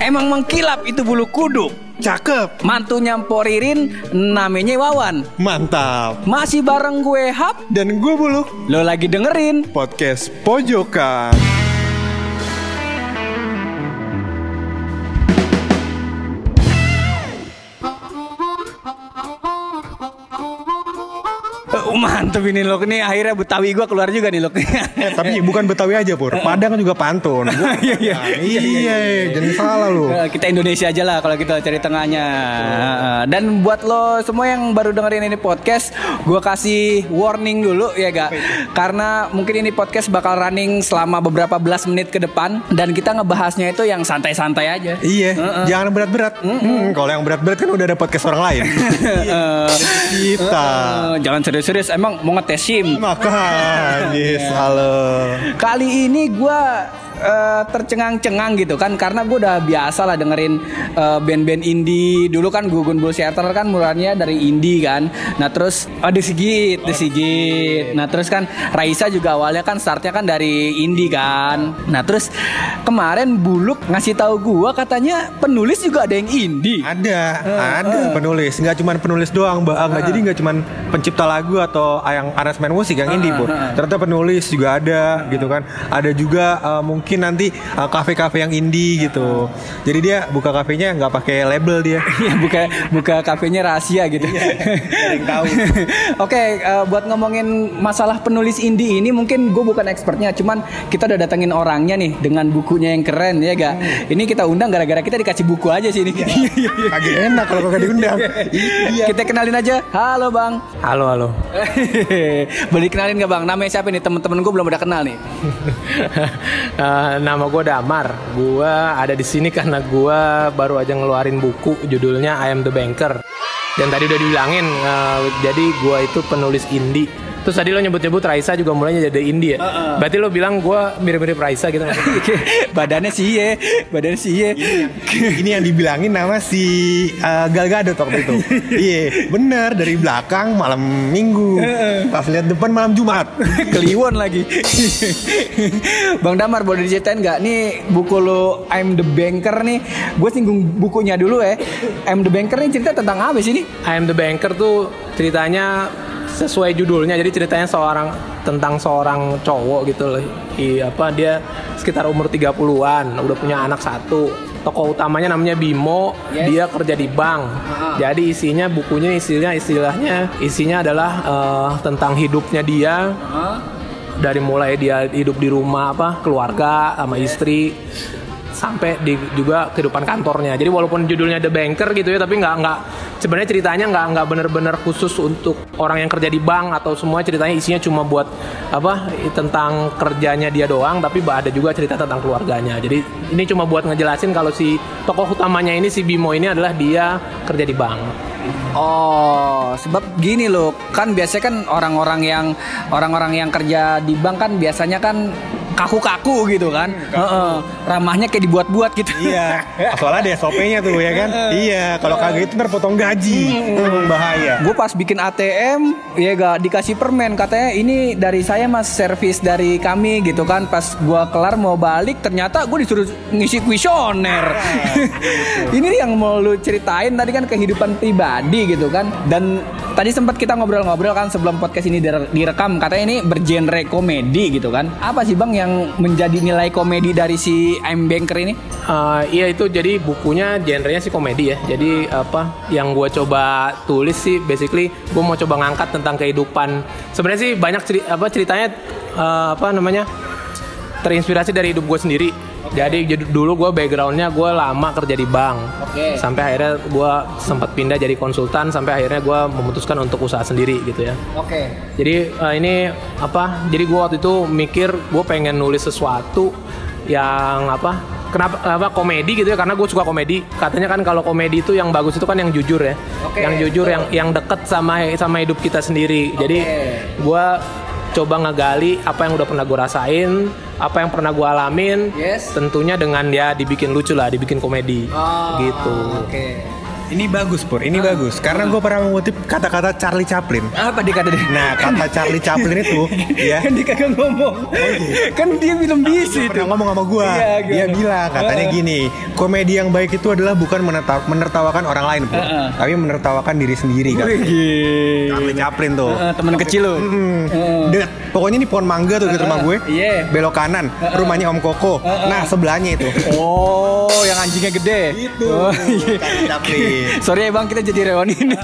Emang mengkilap itu bulu kuduk. Cakep, Mantunya Mporirin namanya Wawan. mantap. Masih bareng gue Hap. Dan gue Buluk, Lo lagi dengerin podcast Pojokan. Mantep ini lo Ini akhirnya Betawi gue keluar juga nih lo Tapi bukan Betawi aja, Pur. Padang juga pantun. Gua- Iya, iya. Nah, iya, jangan salah lu. Eh, Kita Indonesia aja lah kalau kita cari tengahnya. Eh, Dan buat lo semua yang baru dengerin ini podcast, gue kasih warning dulu ya gak? Karena mungkin ini podcast bakal running selama beberapa belas menit ke depan dan kita ngebahasnya itu yang santai-santai aja. Iya, jangan berat-berat. Hmm, kalau yang berat-berat kan udah ada podcast orang lain. Kita. jangan serius-serius. Emang mau ngetes SIM? Maka, yes, halo. Kali ini gue tercengang-cengang gitu kan. Karena gue udah biasa lah dengerin eh, band-band indie. Dulu kan Gugun Bull Theater kan mulanya dari indie kan. Nah terus oh The Sigit The Sigit. Nah terus kan Raisa juga awalnya kan startnya kan dari indie kan. Nah terus kemarin Buluk ngasih tahu gue katanya penulis juga ada yang indie. Ada, ada penulis. Nggak cuma penulis doang, mbak. Nggak jadi nggak cuma pencipta lagu atau yang aransemen musik yang indie pun. Ternyata penulis juga ada, gitu kan. Ada juga eh, mungkin nanti eh, kafe-kafe yang indie gitu. Jadi dia buka kafenya nggak pakai label dia. Iya buka buka kafenya rahasia gitu. yang tahu. Oke, eh, buat ngomongin masalah penulis indie ini mungkin gue bukan expertnya, cuman kita udah datengin orangnya nih dengan bukunya yang keren ya ga. Ini kita undang gara-gara kita dikasih buku aja sih ini. Agak enak kalau kagak diundang. Iya. Kita kenalin aja. Halo bang. Halo halo. Boleh kenalin gak bang? Namanya siapa nih? Temen-temen gue belum udah kenal nih. Nama gue Damar. Gue ada di sini karena gue baru aja ngeluarin buku judulnya I Am the Banker. Dan tadi udah dibilangin, eh, jadi gue itu penulis indie. Terus tadi lo nyebut-nyebut Raisa juga mulainya jadi indie ya. Berarti lo bilang gue mirip-mirip Raisa gitu badannya sih ye, badannya sih ye. Ini yang dibilangin nama si eh, Gal Gadot waktu itu. Iya, bener dari belakang malam Minggu. Pas lihat depan malam Jumat. Kliwon lagi. Bang Damar boleh diceritain nggak nih buku lo I'm the Banker nih? Gue singgung bukunya dulu ya. I'm the Banker nih cerita tentang apa sih nih? I Am the Banker tuh ceritanya sesuai judulnya. Jadi ceritanya seorang tentang seorang cowok gitu loh. I, apa dia sekitar umur 30-an udah punya anak satu. Tokoh utamanya namanya Bimo. Yes. dia kerja di bank. Jadi isinya bukunya istilahnya istilahnya isinya adalah eh, tentang hidupnya dia. Dari mulai dia hidup di rumah apa keluarga sama istri sampai di juga kehidupan kantornya. Jadi walaupun judulnya The Banker gitu ya tapi nggak nggak sebenarnya ceritanya nggak nggak bener-bener khusus untuk orang yang kerja di bank atau semua ceritanya isinya cuma buat apa tentang kerjanya dia doang tapi ada juga cerita tentang keluarganya. Jadi ini cuma buat ngejelasin kalau si tokoh utamanya ini si Bimo ini adalah dia kerja di bank. Oh, sebab gini loh, kan biasanya kan orang-orang yang orang-orang yang kerja di bank kan biasanya kan kaku-kaku gitu kan. Heeh. ramahnya kayak dibuat-buat gitu. Iya, soalnya ada SOP-nya tuh ya kan. Iya, kalau kagak itu ntar potong gaji. Hmm, bahaya. Gue pas bikin ATM ya gak dikasih permen katanya ini dari saya mas servis dari kami gitu kan pas gua kelar mau balik ternyata gue disuruh ngisi kuesioner ini yang mau lu ceritain tadi kan kehidupan pribadi gitu kan dan tadi sempat kita ngobrol-ngobrol kan sebelum podcast ini dire- direkam katanya ini bergenre komedi gitu kan apa sih bang yang menjadi nilai komedi dari si I'm Banker ini Eh, iya itu jadi bukunya genrenya sih komedi ya. Jadi apa yang gue coba tulis sih basically gue mau coba ngangkat tentang kehidupan. Sebenarnya sih banyak ceri- apa ceritanya eh, apa namanya terinspirasi dari hidup gue sendiri. Jadi jadi dulu gue backgroundnya gue lama kerja di bank. Oke. Sampai akhirnya gue sempat pindah jadi konsultan. Sampai akhirnya gue memutuskan untuk usaha sendiri gitu ya. oke Jadi eh, ini apa? Jadi gue waktu itu mikir gue pengen nulis sesuatu yang apa? Kenapa apa komedi gitu ya? Karena gue suka komedi. Katanya kan kalau komedi itu yang bagus itu kan yang jujur ya, Oke, yang jujur, betul. yang yang deket sama sama hidup kita sendiri. Jadi Oke. gue coba ngegali apa yang udah pernah gue rasain, apa yang pernah gue alamin. Yes. Tentunya dengan dia dibikin lucu lah, dibikin komedi. Oh, gitu. Oke. Ini bagus pur, ini bagus. Karena gue pernah mengutip kata-kata Charlie Chaplin. Apa dia kata dia? Nah kata Charlie Chaplin itu ya kan dia kagak ngomong. kan dia film bisu itu. pernah ngomong sama gua. Iya, dia bilang katanya gini, komedi yang baik itu adalah bukan menertawakan orang lain, Pur, Heeh. tapi menertawakan diri sendiri kan. Charlie Chaplin tuh. Heeh, teman kecil lu. Hmm. Deket. Pokoknya ini pohon mangga tuh dekat rumah gue. Iya. Belok kanan, rumahnya Om Koko. Nah, sebelahnya itu. Oh, yang anjingnya gede. Itu. Oh, iya. Charlie Chaplin. Sorry ya bang, kita jadi reuni ini.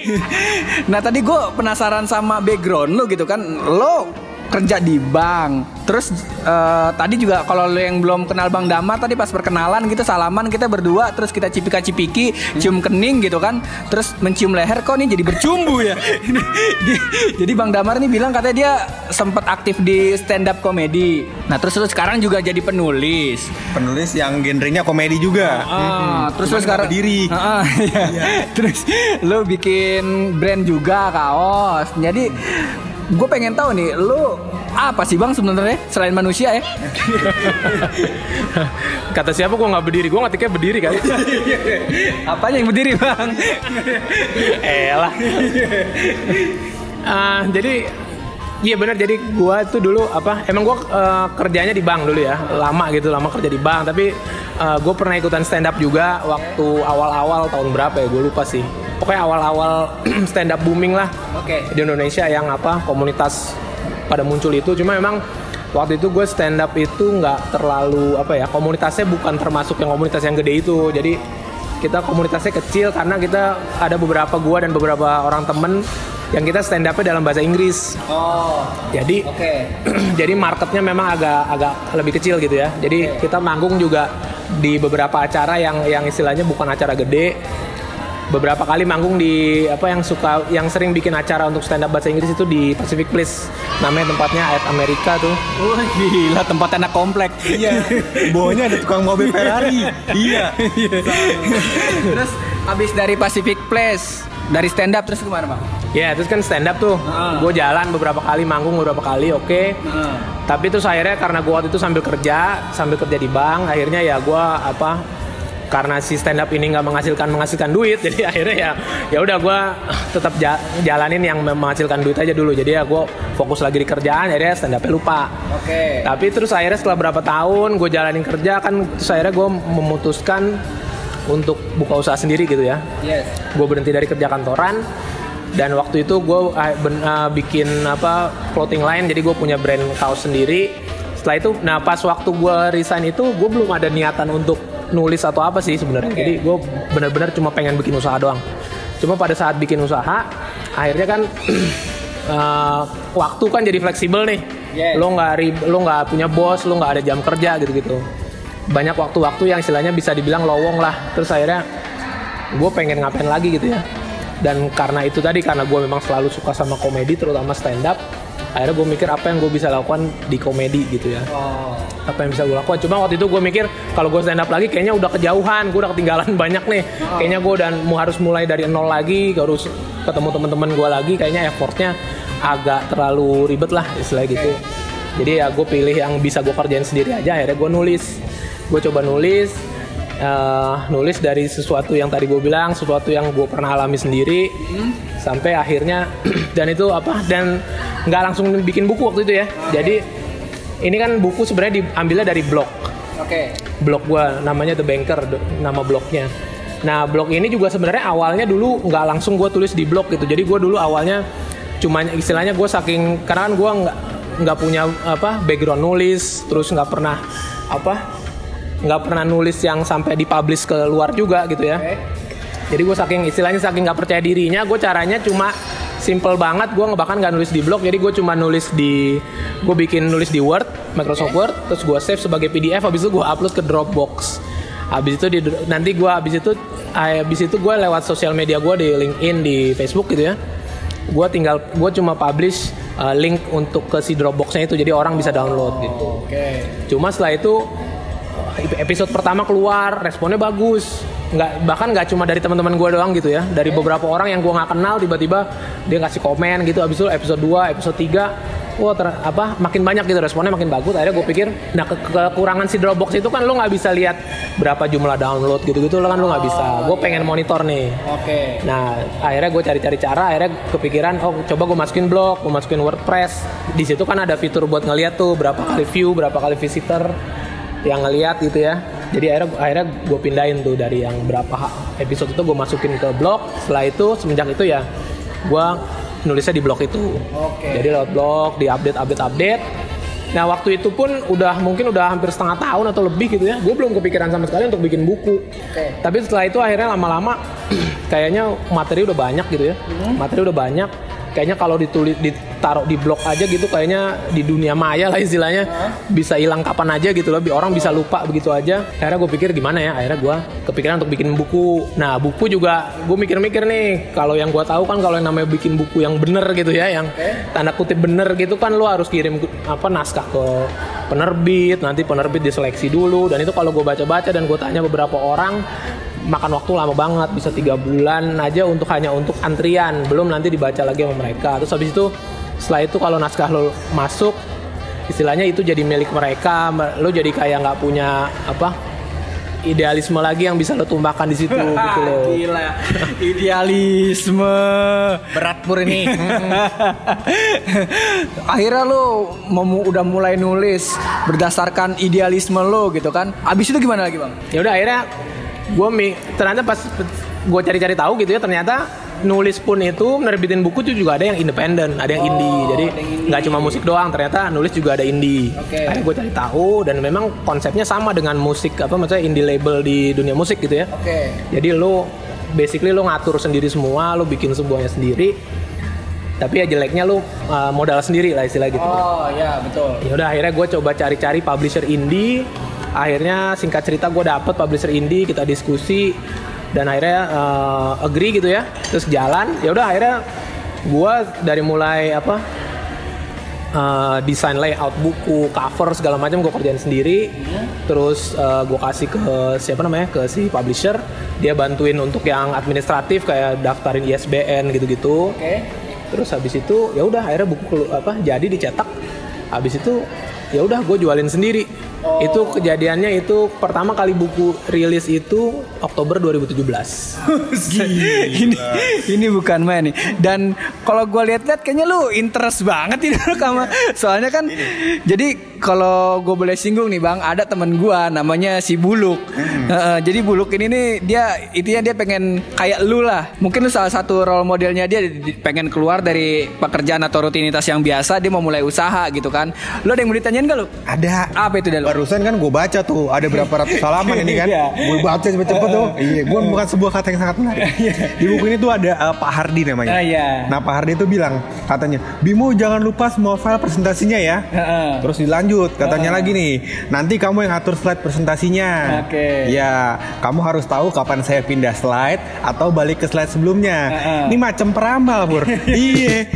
nah tadi gue penasaran sama background lo gitu kan. Lo kerja di bank. Terus eh, tadi juga kalau lo yang belum kenal Bang Damar tadi pas perkenalan gitu salaman kita berdua terus kita cipika-cipiki, cium kening gitu kan. Terus mencium leher kok nih jadi bercumbu ya. Jadi Bang Damar nih bilang katanya dia sempat aktif di stand up comedy. Nah, terus terus sekarang juga jadi penulis. Penulis yang genrenya komedi juga. Ah, terus Cuman lo sekarang nggak berdiri. Ah, ah, iya. Terus lo bikin brand juga kaos. Jadi gue pengen tahu nih, lo apa sih bang sebenarnya selain manusia ya? Kata siapa gue nggak berdiri? Gue ngetiknya berdiri kali. Apanya yang berdiri bang? Elah. Ah, jadi Iya benar jadi gua tuh dulu apa emang gua eh, kerjanya di bank dulu ya lama gitu lama kerja di bank tapi eh, gue pernah ikutan stand up juga waktu awal-awal tahun berapa ya gue lupa sih pokoknya awal-awal stand up booming lah Oke. di Indonesia yang apa komunitas pada muncul itu cuma memang waktu itu gue stand up itu nggak terlalu apa ya komunitasnya bukan termasuk yang komunitas yang gede itu jadi kita komunitasnya kecil karena kita ada beberapa gua dan beberapa orang temen yang kita stand upnya dalam bahasa Inggris Oh, jadi oke. jadi marketnya memang agak agak lebih kecil gitu ya. Jadi kita manggung juga di beberapa acara yang yang istilahnya bukan acara gede. Beberapa kali manggung di apa yang suka yang sering bikin acara untuk stand up bahasa Inggris itu di Pacific Place. Namanya tempatnya at Amerika tuh. Wah gila tempat anak komplek. Iya. Bawahnya ada tukang mobil Ferrari. iya. terus abis dari Pacific Place dari stand up terus ke mana bang? Ya, terus kan stand up tuh. Ah. Gue jalan beberapa kali manggung beberapa kali, oke. Ah. Tapi terus akhirnya karena gue waktu itu sambil kerja, sambil kerja di bank, akhirnya ya gue apa karena si stand up ini nggak menghasilkan menghasilkan duit, jadi akhirnya ya ya udah gue tetap ja- jalanin yang menghasilkan duit aja dulu. Jadi ya gue fokus lagi di kerjaan, akhirnya stand upnya lupa. Oke. Tapi terus akhirnya setelah berapa tahun gue jalanin kerja kan, terus akhirnya gue memutuskan untuk buka usaha sendiri gitu ya Yes. gue berhenti dari kerja kantoran dan waktu itu gue bikin apa clothing line jadi gue punya brand kaos sendiri. Setelah itu nah pas waktu gue resign itu gue belum ada niatan untuk nulis atau apa sih sebenarnya. Jadi gue benar-benar cuma pengen bikin usaha doang. Cuma pada saat bikin usaha akhirnya kan eh, waktu kan jadi fleksibel nih. Yes. lo nggak lo nggak punya bos lo nggak ada jam kerja gitu-gitu. Banyak waktu-waktu yang istilahnya bisa dibilang lowong lah. Terus akhirnya gue pengen ngapain lagi gitu ya dan karena itu tadi karena gue memang selalu suka sama komedi terutama stand up akhirnya gue mikir apa yang gue bisa lakukan di komedi gitu ya. Oh. apa yang bisa gue lakukan. Cuma waktu itu gue mikir kalau gue stand up lagi kayaknya udah kejauhan gue udah ketinggalan banyak nih. Kayaknya gue dan mau harus mulai dari nol lagi harus ketemu teman-teman gue lagi kayaknya effortnya agak terlalu ribet lah istilah gitu. Jadi ya gue pilih yang bisa gue kerjain sendiri aja akhirnya gue nulis. Gue coba nulis eh, nulis dari sesuatu yang tadi gue bilang sesuatu yang gue pernah alami sendiri sampai akhirnya dan itu apa dan nggak langsung bikin buku waktu itu ya. Jadi ini kan buku sebenarnya diambilnya dari blog. Oke. blog gua namanya The Banker nama blognya. Nah blog ini juga sebenarnya awalnya dulu nggak langsung gue tulis di blog gitu. Jadi gue dulu awalnya cuma istilahnya gue saking karena kan gue nggak nggak punya apa background nulis terus nggak pernah apa nggak pernah nulis yang sampai dipublish ke luar juga gitu ya. Jadi gue saking istilahnya saking nggak percaya dirinya gue caranya cuma simple banget gue bahkan nggak nulis di blog jadi gue cuma nulis di gue bikin nulis di Word Microsoft Word terus gue save sebagai PDF habis itu gue upload ke Dropbox. Habis itu di, nanti gue habis itu habis itu gue lewat sosial media gue di LinkedIn di Facebook gitu ya. Gue tinggal gue cuma publish uh, link untuk ke si Dropboxnya itu jadi orang bisa download gitu. Oke. Cuma setelah itu episode pertama keluar responnya bagus. Nggak bahkan nggak cuma dari teman-teman gue doang gitu ya. Dari beberapa orang yang gue nggak kenal tiba-tiba dia ngasih komen gitu. Abis itu episode 2, episode 3 wah ter- apa makin banyak gitu responnya makin bagus akhirnya gue pikir nah ke- kekurangan si Dropbox itu kan lo nggak bisa lihat berapa jumlah download gitu-gitu lo kan lo nggak bisa gue pengen monitor nih Oke. Nah, akhirnya gue cari-cari cara, akhirnya kepikiran, oh coba gue masukin blog, gue masukin WordPress. Di situ kan ada fitur buat ngeliat tuh berapa kali view, berapa kali visitor yang ngeliat gitu ya. Jadi akhirnya akhirnya gue pindahin tuh dari yang berapa episode itu gue masukin ke blog. Setelah itu semenjak itu ya gue nulisnya di blog itu. Oke. Jadi lewat blog, di update, update, update. Nah waktu itu pun udah mungkin udah hampir setengah tahun atau lebih gitu ya. Gue belum kepikiran sama sekali untuk bikin buku. Oke. Tapi setelah itu akhirnya lama-lama kayaknya materi udah banyak gitu ya. Materi udah banyak. Kayaknya kalau ditulis ditaruh di blog aja gitu kayaknya di dunia maya lah istilahnya bisa hilang kapan aja gitu loh. Orang bisa lupa begitu aja. Akhirnya gue pikir gimana ya? Akhirnya gue kepikiran untuk bikin buku. Nah buku juga gue mikir-mikir nih. Kalau yang gue tahu kan kalau yang namanya bikin buku yang bener gitu ya, yang tanda kutip bener gitu kan lo harus kirim apa naskah ke penerbit. Nanti penerbit diseleksi dulu. Dan itu kalau gue baca-baca dan gue tanya beberapa orang makan waktu lama banget bisa tiga bulan aja untuk hanya untuk antrian belum nanti dibaca lagi sama mereka terus habis itu setelah itu kalau naskah lo masuk istilahnya itu jadi milik mereka lo jadi kayak nggak punya apa idealisme lagi yang bisa lo tumbahkan di situ gitu loh Gila, idealisme. Berat pur ini. Akhirnya lo memu- udah mulai nulis berdasarkan idealisme lo gitu kan. Abis itu gimana lagi bang? ya udah akhirnya gue ternyata pas gue cari-cari tahu gitu ya ternyata nulis pun itu nerbitin buku itu juga ada yang independen ada yang indie. Jadi nggak cuma musik doang ternyata nulis juga ada indie. Oke. akhirnya gue cari tahu dan memang konsepnya sama dengan musik apa maksudnya indie label di dunia musik gitu ya. Oke. jadi lo basically lo ngatur sendiri semua lo bikin semuanya sendiri. Tapi ya jeleknya lo uh, modal sendiri lah istilah gitu. Oh ya betul. ya udah akhirnya gue coba cari-cari publisher indie akhirnya singkat cerita gue dapet publisher indie kita diskusi dan akhirnya eh, agree gitu ya. Terus jalan ya udah akhirnya gue dari mulai apa eh, desain layout buku cover segala macam gue kerjain sendiri. Terus gue kasih ke siapa namanya ke si publisher. Dia bantuin untuk yang administratif kayak daftarin ISBN gitu-gitu. Oke. terus habis itu ya udah akhirnya buku apa jadi dicetak. Habis itu ya udah gue jualin sendiri itu kejadiannya itu pertama kali buku rilis itu Oktober 2017 ini ini bukan main nih. Dan kalau gue lihat-lihat kayaknya lu interest banget ini sama. Soalnya kan jadi kalau gue boleh singgung nih bang, ada temen gue namanya si Buluk. Heeh, jadi Buluk ini nih dia intinya dia pengen kayak lu lah. Mungkin lu salah satu role modelnya dia di- pengen keluar dari pekerjaan atau rutinitas yang biasa dia mau mulai usaha gitu kan. Lu ada yang mau ditanyain gak lu? Ada. Apa itu Dal? Barusan kan gue baca tuh ada berapa ratus halaman ini kan. Iya. gue baca cepet-cepet tuh. Iya, gue bukan sebuah kata yang sangat menarik. Di buku ini tuh ada uh, Pak Hardi namanya. Ah, iya. Nah Pak Hardi tuh bilang katanya, Bimo jangan lupa semua file presentasinya ya. Heeh. Terus dilanjut katanya lagi nih, nanti kamu yang atur slide presentasinya. Oke. Ya, kamu harus tahu kapan saya pindah slide atau balik ke slide sebelumnya. Heeh. Ini macam peramal, Pur. iya.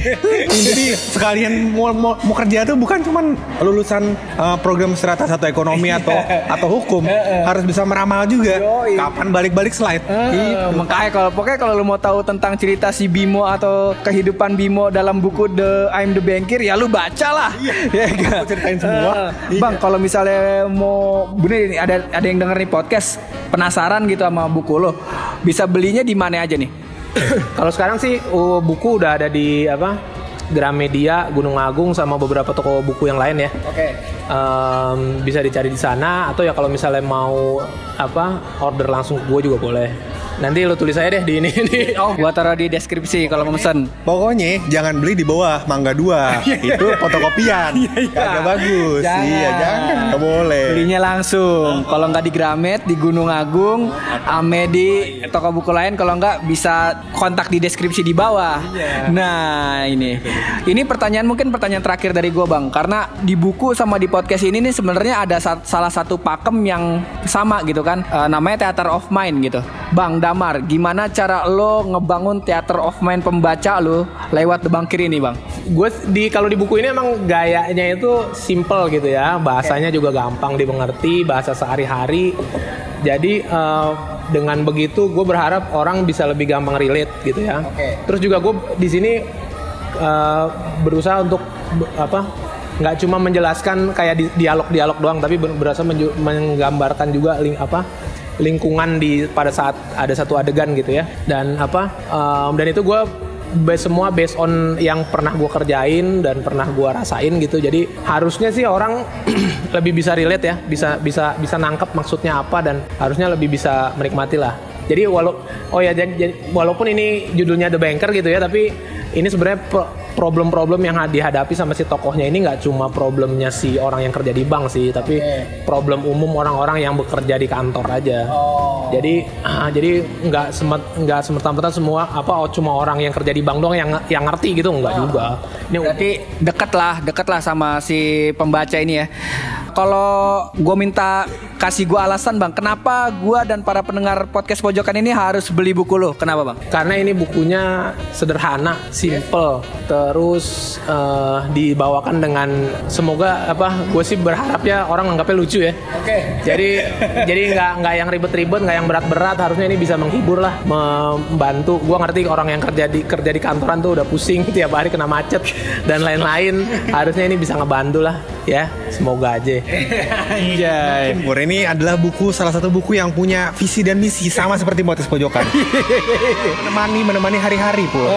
Jadi sekalian mau, mau, mau kerja tuh bukan cuman lulusan uh, program strata satu ekonomi atau atau hukum, harus bisa meramal juga. Yoi. Kapan balik-balik slide. Eh, Gitu. Makanya kalau pokoknya kalau lu mau tahu tentang cerita si Bimo atau kehidupan Bimo dalam buku The I'm the Bankir ya lu baca lah. ya, Aku ceritain semua. Eh, Bang, kalau misalnya mau bener ini ada ada yang denger nih podcast penasaran gitu sama buku lo, bisa belinya di mana aja nih? kalau sekarang sih uh, buku udah ada di apa Gramedia Gunung Agung sama beberapa toko buku yang lain ya Oke. Em, bisa dicari di sana atau ya kalau misalnya mau apa order langsung ke gue juga boleh nanti lo tulis aja deh di ini di Oh, gua taruh di deskripsi kalau mau pesen. Pokoknya jangan beli di bawah Mangga 2 Itu fotokopian Kagak bagus Jangan. Iya jangan Gak boleh Belinya langsung. Kalau nggak di Gramet, di Gunung Agung, ame di toko buku lain. Kalau nggak bisa kontak di deskripsi di bawah. Nah ini, ini pertanyaan mungkin pertanyaan terakhir dari gue bang. Karena di buku sama di podcast ini nih sebenarnya ada sa- salah satu pakem yang sama gitu kan. Eh, namanya Theater of Mind gitu. Bang Damar, gimana cara lo ngebangun Theater of Mind pembaca lo lewat The Bangkir ini bang? gue di kalau di buku ini emang gayanya itu simple gitu ya bahasanya juga gampang dimengerti bahasa sehari-hari jadi eh, dengan begitu gue berharap orang bisa lebih gampang relate gitu ya Oke. terus juga gue di sini eh, berusaha untuk apa nggak cuma menjelaskan kayak di- dialog-dialog doang tapi ber- berasa menggambarkan juga ling apa lingkungan di pada saat ada satu adegan gitu ya. Dan apa em, dan itu gue base semua based on yang pernah gue kerjain dan pernah gue rasain gitu. Jadi harusnya sih orang lebih bisa relate ya bisa bisa bisa nangkep maksudnya apa dan harusnya lebih bisa menikmati lah. Jadi walau oh ya jadi, walaupun ini judulnya The Banker gitu ya tapi ini sebenarnya problem-problem yang dihadapi sama si tokohnya ini nggak cuma problemnya si orang yang kerja di bank sih tapi problem umum orang-orang yang bekerja di kantor aja. Jadi ah, jadi nggak semet nggak semerta-merta semua apa oh, cuma orang yang kerja di bank doang yang yang ngerti gitu nggak juga ini Berarti deket lah, deket lah sama si pembaca ini ya. Kalau gue minta kasih gue alasan bang, kenapa gue dan para pendengar podcast pojokan ini harus beli buku lo? Kenapa bang? karena ini bukunya sederhana, simple, terus eh, dibawakan dengan semoga apa? Gue sih berharapnya orang anggapnya lucu ya. Oke. Jadi jadi nggak nggak yang ribet-ribet, nggak yang berat-berat. Harusnya ini bisa menghibur lah, membantu. Gue ngerti orang yang kerja di kerja di kantoran tuh udah pusing tiap hari kena macet dan lain-lain. Harusnya ini bisa ngebantu lah, ya. Semoga aja. Anjay. Pur, ini adalah buku salah satu buku yang punya visi dan misi sama seperti Motis Pojokan. menemani menemani hari-hari pur.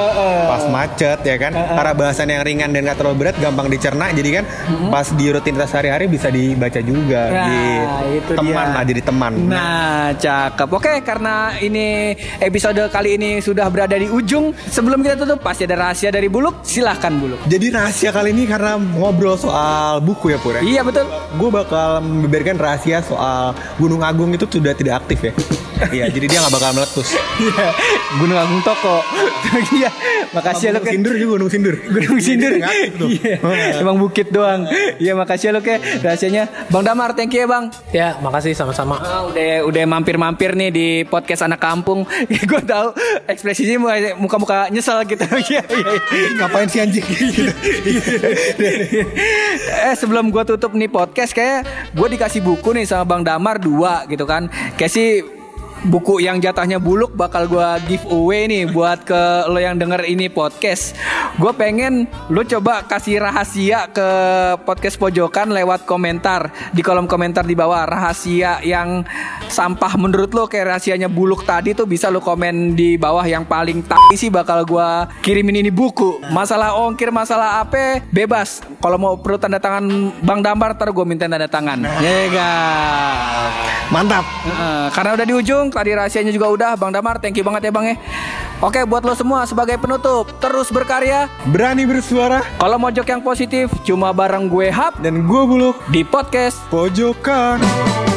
Pas macet ya kan. Karena bahasan yang ringan dan gak terlalu berat, gampang dicerna. Jadi kan pas di rutinitas sehari-hari bisa dibaca juga. Nah, gitu. itu teman dia. lah jadi teman. Nah, cakep. Oke, karena ini episode kali ini sudah berada di ujung. Sebelum kita tutup, pasti ada rahasia dari Buluk. Silahkan Buluk. Jadi rahasia kali ini karena ngobrol soal buku ya pur ya. Iya betul. Gue bakal membeberkan rahasia soal Gunung Agung itu sudah tidak aktif ya. Iya, jadi dia nggak bakal meletus. Iya, Gunung Agung Toko. Iya, makasih ya lo Gunung Ken. Sindur juga Gunung Sindur. Gunung Sindur. Nggak aktif tuh. Iya, emang bukit doang. Iya, makasih ya lo ke rahasianya. Bang Damar, thank you ya Bang. Ya, makasih sama-sama. Ah, udah udah mampir-mampir nih di podcast anak kampung. gue tahu ekspresinya muka- muka-muka nyesel gitu. Iya, iya. iya. Ngapain sih anjing? eh sebelum gue tutup nih podcast kayak gue dikasih buku nih sama Bang Damar dua gitu kan. Kayak sih buku yang jatahnya buluk bakal gue giveaway nih buat ke lo yang denger ini podcast. Gue pengen lo coba kasih rahasia ke podcast pojokan lewat komentar di kolom komentar di bawah rahasia yang sampah menurut lo kayak rahasianya buluk tadi tuh bisa lo komen di bawah yang paling tai sih bakal gue kirimin ini buku. Masalah ongkir, masalah apa bebas. Kalau mau perlu tanda tangan Bang Damar ntar gue minta tanda tangan. Ya? Mantap. Heeh, karena udah di ujung tadi rahasianya juga udah Bang Damar thank you banget ya Bang ya. Oke buat lo semua sebagai penutup terus berkarya. Berani bersuara. Kalau mojok yang positif cuma bareng gue Hap. Dan gue buluk di podcast. Pojokan.